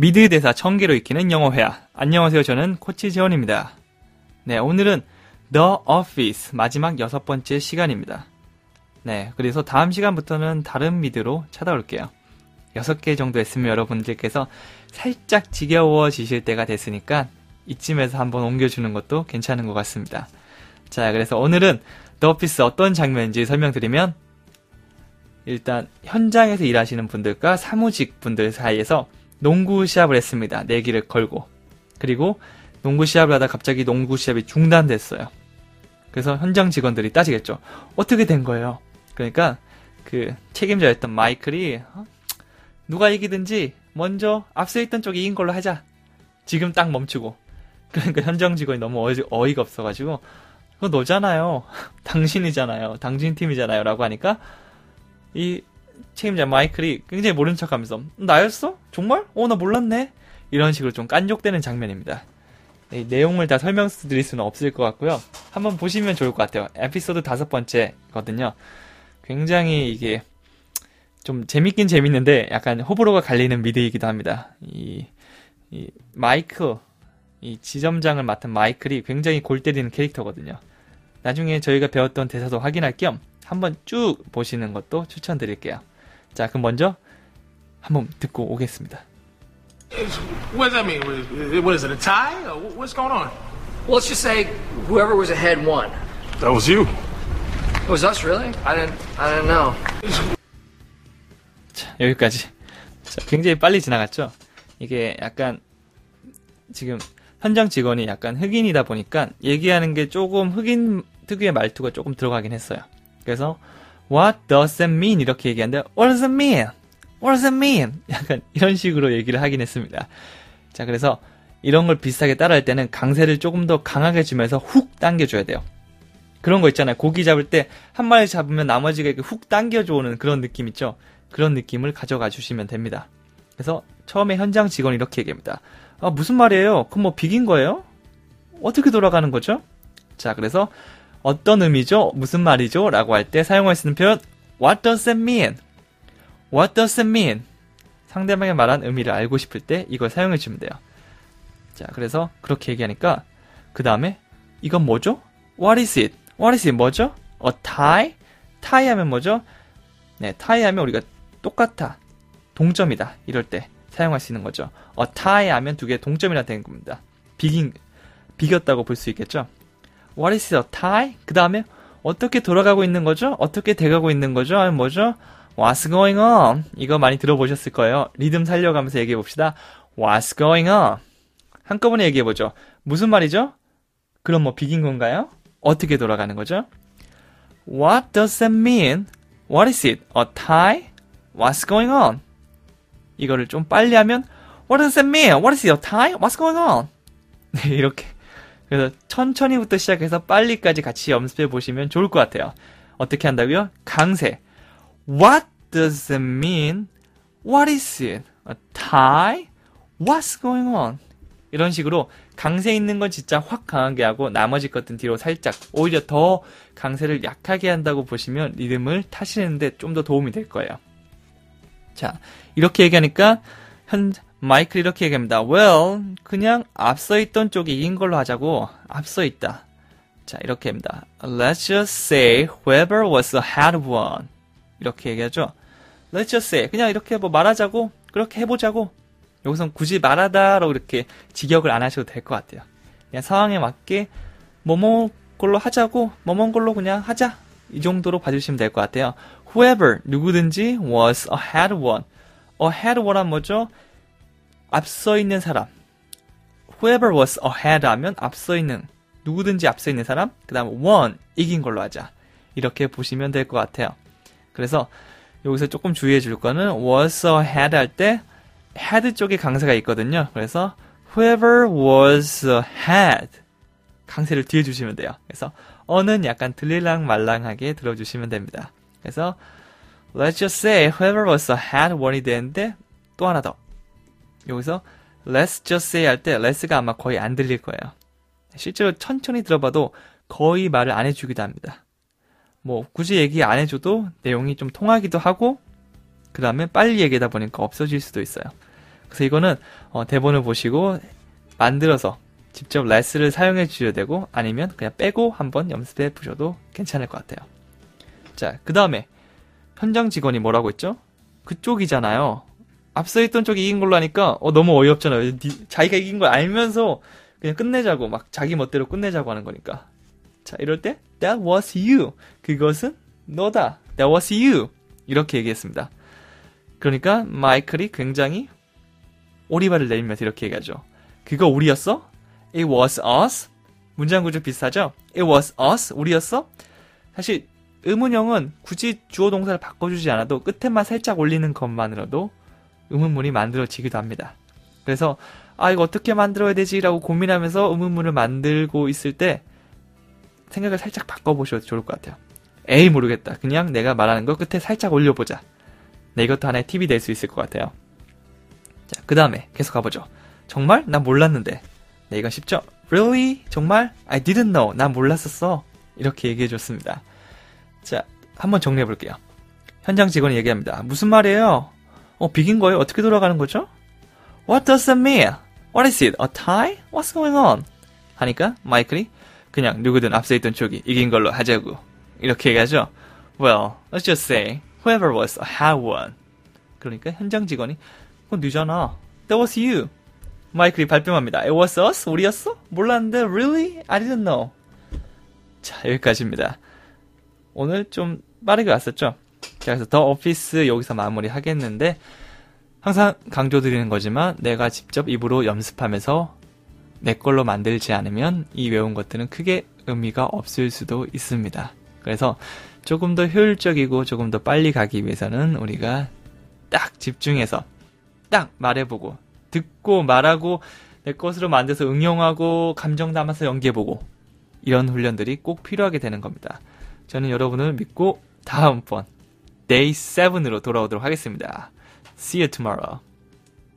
미드 대사 천개로 익히는 영어 회화. 안녕하세요. 저는 코치 재원입니다. 네, 오늘은 The Office 마지막 여섯 번째 시간입니다. 네, 그래서 다음 시간부터는 다른 미드로 찾아올게요. 여섯 개 정도 했으면 여러분들께서 살짝 지겨워지실 때가 됐으니까 이쯤에서 한번 옮겨주는 것도 괜찮은 것 같습니다. 자, 그래서 오늘은 The Office 어떤 장면인지 설명드리면 일단 현장에서 일하시는 분들과 사무직 분들 사이에서 농구 시합을 했습니다. 내기를 걸고. 그리고 농구 시합을 하다 갑자기 농구 시합이 중단됐어요. 그래서 현장 직원들이 따지겠죠. 어떻게 된 거예요? 그러니까 그 책임자였던 마이클이 어? 누가 이기든지 먼저 앞서 있던 쪽이 이긴 걸로 하자. 지금 딱 멈추고. 그러니까 현장 직원이 너무 어이, 어이가 없어가지고 그거 너잖아요. 당신이잖아요. 당신 팀이잖아요. 라고 하니까 이 책임자 마이클이 굉장히 모른 척 하면서 나였어? 정말? 어 나 몰랐네. 이런 식으로 좀 깐족되는 장면입니다. 이 내용을 다 설명드릴 수는 없을 것 같고요. 한번 보시면 좋을 것 같아요. 에피소드 다섯 번째거든요. 굉장히 이게 좀 재밌긴 재밌는데 약간 호불호가 갈리는 미드이기도 합니다. 이, 이 마이클 이 지점장을 맡은 마이클이 굉장히 골 때리는 캐릭터거든요. 나중에 저희가 배웠던 대사도 확인할 겸 한번 쭉 보시는 것도 추천드릴게요. 자, 그럼 먼저 한번 듣고 오겠습니다. What does that mean? What is it, a tie? What's going on? Well, let's just say whoever was ahead won. That was you. It was us, really? I didn't. I didn't know. 자, 여기까지. 자, 굉장히 빨리 지나갔죠. 이게 약간 지금 현장 직원이 약간 흑인이다 보니까 얘기하는 게 조금 흑인 특유의 말투가 조금 들어가긴 했어요. 그래서 What does it mean? 이렇게 얘기하는데 What does it mean? What does it mean? 약간 이런 식으로 얘기를 하긴 했습니다. 자, 그래서 이런 걸 비슷하게 따라할 때는 강세를 조금 더 강하게 주면서 훅 당겨줘야 돼요. 그런 거 있잖아요. 고기 잡을 때 한 마리 잡으면 나머지가 이렇게 훅 당겨줘오는 그런 느낌 있죠? 그런 느낌을 가져가 주시면 됩니다. 그래서 처음에 현장 직원이 이렇게 얘기합니다. 아, 무슨 말이에요? 그럼 뭐 비긴 거예요? 어떻게 돌아가는 거죠? 자, 그래서 어떤 의미죠? 무슨 말이죠? 라고 할 때 사용할 수 있는 표현 What does it mean? What does it mean? 상대방의 말한 의미를 알고 싶을 때 이걸 사용해 주면 돼요. 자, 그래서 그렇게 얘기하니까 그 다음에 이건 뭐죠? What is it? What is it? 뭐죠? A tie? tie 하면 뭐죠? 네, tie 하면 우리가 똑같아. 동점이다. 이럴 때 사용할 수 있는 거죠. A tie 하면 두 개 동점이라 되는 겁니다. 비긴, 비겼다고 볼 수 있겠죠? What is a tie? 그 다음에 어떻게 돌아가고 있는 거죠? 어떻게 돼가고 있는 거죠? 아니 뭐죠? What's going on? 이거 많이 들어보셨을 거예요. 리듬 살려가면서 얘기해 봅시다. What's going on? 한꺼번에 얘기해 보죠. 무슨 말이죠? 그럼 뭐 비긴 건가요? 어떻게 돌아가는 거죠? What does that mean? What is it? A tie? What's going on? 이거를 좀 빨리 하면 What does that mean? What is it? A tie? What's going on? 네, 이렇게 그래서 천천히부터 시작해서 빨리까지 같이 연습해 보시면 좋을 것 같아요. 어떻게 한다고요? 강세. What does it mean? What is it? A tie? What's going on? 이런 식으로 강세 있는 건 진짜 확 강하게 하고 나머지 것들은 뒤로 살짝 오히려 더 강세를 약하게 한다고 보시면 리듬을 타시는데 좀 더 도움이 될 거예요. 자, 이렇게 얘기하니까 현 마이클 이렇게 얘기합니다. Well, 그냥 앞서 있던 쪽이 이긴 걸로 하자고. 앞서 있다. 자, 이렇게 합니다. Let's just say whoever was ahead won. 이렇게 얘기하죠. Let's just say. 그냥 이렇게 뭐 말하자고. 그렇게 해보자고. 여기선 굳이 말하다라고 이렇게 직역을 안 하셔도 될 것 같아요. 그냥 상황에 맞게 뭐뭐 걸로 하자고. 뭐뭐 걸로 그냥 하자. 이 정도로 봐주시면 될 것 같아요. Whoever, 누구든지 was ahead won. ahead won은 뭐죠? 앞서 있는 사람. whoever was ahead 하면 앞서 있는 누구든지 앞서 있는 사람. 그다음 won 이긴 걸로 하자. 이렇게 보시면 될 것 같아요. 그래서 여기서 조금 주의해 줄 거는 was ahead 할 때 had 쪽에 강세가 있거든요. 그래서 whoever was ahead 강세를 뒤에 주시면 돼요. 그래서 어는 약간 들릴랑 말랑하게 들어주시면 됩니다. 그래서 let's just say whoever was ahead won이 되는데 또 하나 더 여기서 let's just say 할 때 let's가 아마 거의 안 들릴 거예요. 실제로 천천히 들어봐도 거의 말을 안 해주기도 합니다. 뭐 굳이 얘기 안 해줘도 내용이 좀 통하기도 하고 그 다음에 빨리 얘기하다 보니까 없어질 수도 있어요. 그래서 이거는 어, 대본을 보시고 만들어서 직접 레스를 사용해 주셔도 되고 아니면 그냥 빼고 한번 연습해 보셔도 괜찮을 것 같아요. 자, 그 다음에 현장 직원이 뭐라고 했죠? 그쪽이잖아요. 앞서 있던 쪽이 이긴 걸로 하니까 어, 너무 어이없잖아요. 니- 자기가 이긴 걸 알면서 그냥 끝내자고 막 자기 멋대로 끝내자고 하는 거니까. 자, 이럴 때 that was you. 그것은 너다. that was you. 이렇게 얘기했습니다. 그러니까 마이클이 굉장히 오리발을 내리면서 이렇게 얘기하죠. 그거 우리였어? It was us. 문장 구조 비슷하죠? It was us. 우리였어? 사실 의문형은 굳이 주어 동사를 바꿔주지 않아도 끝에만 살짝 올리는 것만으로도 의문문이 만들어지기도 합니다. 그래서 아 이거 어떻게 만들어야 되지라고 고민하면서 의문문을 만들고 있을 때 생각을 살짝 바꿔보셔도 좋을 것 같아요. 에이 모르겠다. 그냥 내가 말하는 거 끝에 살짝 올려보자. 네, 이것도 하나의 팁이 될 수 있을 것 같아요. 자, 그 다음에 계속 가보죠. 정말? 난 몰랐는데. 네, 이건 쉽죠? Really? 정말? I didn't know. 난 몰랐었어. 이렇게 얘기해 줬습니다. 자, 한번 정리해 볼게요. 현장 직원이 얘기합니다. 무슨 말이에요? 어, 비긴 거예요? 어떻게 돌아가는 거죠? What does that mean? What is it? A tie? What's going on? 하니까 마이클이 그냥 누구든 앞서 있던 쪽이 이긴 걸로 하자고. 이렇게 얘기하죠. Well, let's just say whoever was had won. 그러니까 현장 직원이 그건 네잖아. That was you. 마이클이 발뺌합니다. It was us? 우리였어? 몰랐는데 really? I didn't know. 자, 여기까지입니다. 오늘 좀 빠르게 왔었죠? 자, 그래서 더 오피스 여기서 마무리 하겠는데 항상 강조드리는 거지만 내가 직접 입으로 연습하면서 내 걸로 만들지 않으면 이 외운 것들은 크게 의미가 없을 수도 있습니다. 그래서 조금 더 효율적이고 조금 더 빨리 가기 위해서는 우리가 딱 집중해서 딱 말해보고 듣고 말하고 내 것으로 만들어서 응용하고 감정 담아서 연기해보고 이런 훈련들이 꼭 필요하게 되는 겁니다. 저는 여러분을 믿고 다음번 Day 7으로 돌아오도록 하겠습니다. See you tomorrow.